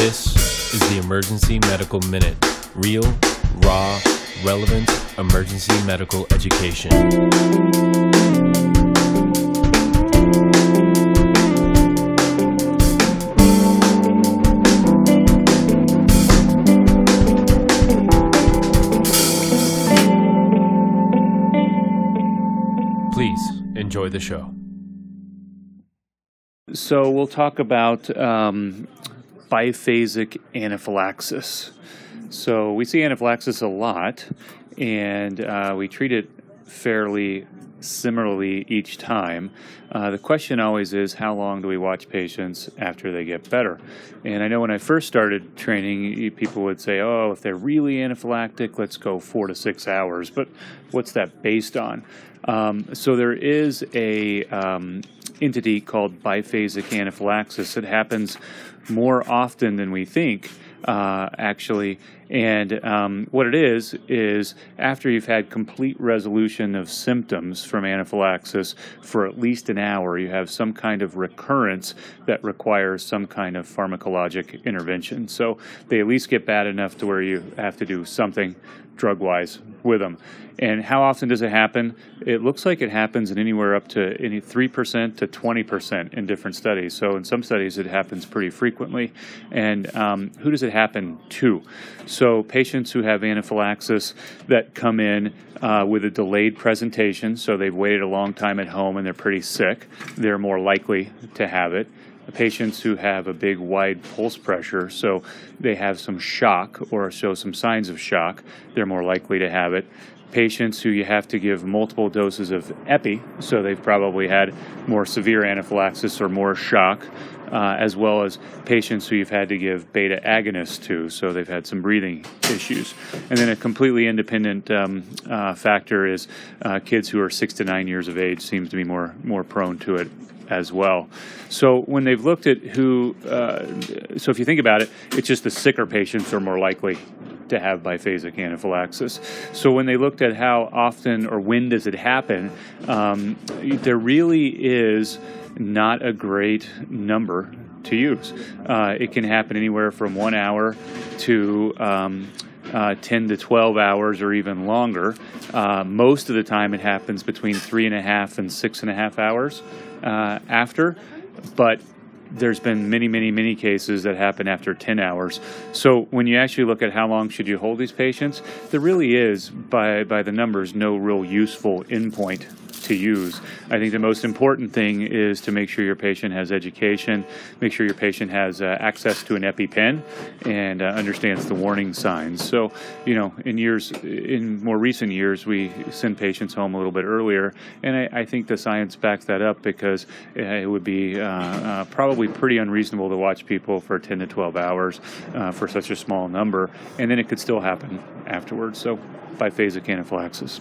This is the Emergency Medical Minute. Real, raw, relevant emergency medical education. Please enjoy the show. So we'll talk about um, biphasic anaphylaxis. So we see anaphylaxis a lot, and uh, we treat it fairly similarly each time. Uh, the question always is how long do we watch patients after they get better? And I know when I first started training, people would say, oh, if they're really anaphylactic, let's go four to six hours. But what's that based on? Um, so there is a um, entity called biphasic anaphylaxis. It happens more often than we think, uh, actually. And um, what it is, is after you've had complete resolution of symptoms from anaphylaxis for at least an hour, you have some kind of recurrence that requires some kind of pharmacologic intervention. So they at least get bad enough to where you have to do something drug wise with them. And how often does it happen? It looks like it happens in anywhere up to any 3% to 20% in different studies. So in some studies, it happens pretty frequently. And um, who does it happen to? Patients who have anaphylaxis that come in uh, with a delayed presentation, so they've waited a long time at home and they're pretty sick, they're more likely to have it patients who have a big wide pulse pressure, so they have some shock or show some signs of shock, they're more likely to have it. Patients who you have to give multiple doses of epi, so they've probably had more severe anaphylaxis or more shock, uh, as well as patients who you've had to give beta agonists to, so they've had some breathing issues. And then a completely independent um, uh, factor is uh, kids who are six to nine years of age seems to be more more prone to it as well. So when they've looked at who, uh, so if you think about it, it's just the sicker patients are more likely to have biphasic anaphylaxis. So when they looked at how often or when does it happen, um, there really is not a great number to use. Uh, it can happen anywhere from one hour to um, uh, 10 to 12 hours or even longer. Uh, most of the time, it happens between three and a half and six and a half hours uh, after, but there's been many, many, many cases that happen after 10 hours. So when you actually look at how long should you hold these patients, there really is, by, by the numbers, no real useful endpoint to use. I think the most important thing is to make sure your patient has education, make sure your patient has uh, access to an EpiPen, and uh, understands the warning signs. So, you know, in years, in more recent years, we send patients home a little bit earlier, and I, I think the science backs that up because uh, it would be uh, uh, probably pretty unreasonable to watch people for 10 to 12 hours uh, for such a small number, and then it could still happen afterwards. So, biphasic anaphylaxis.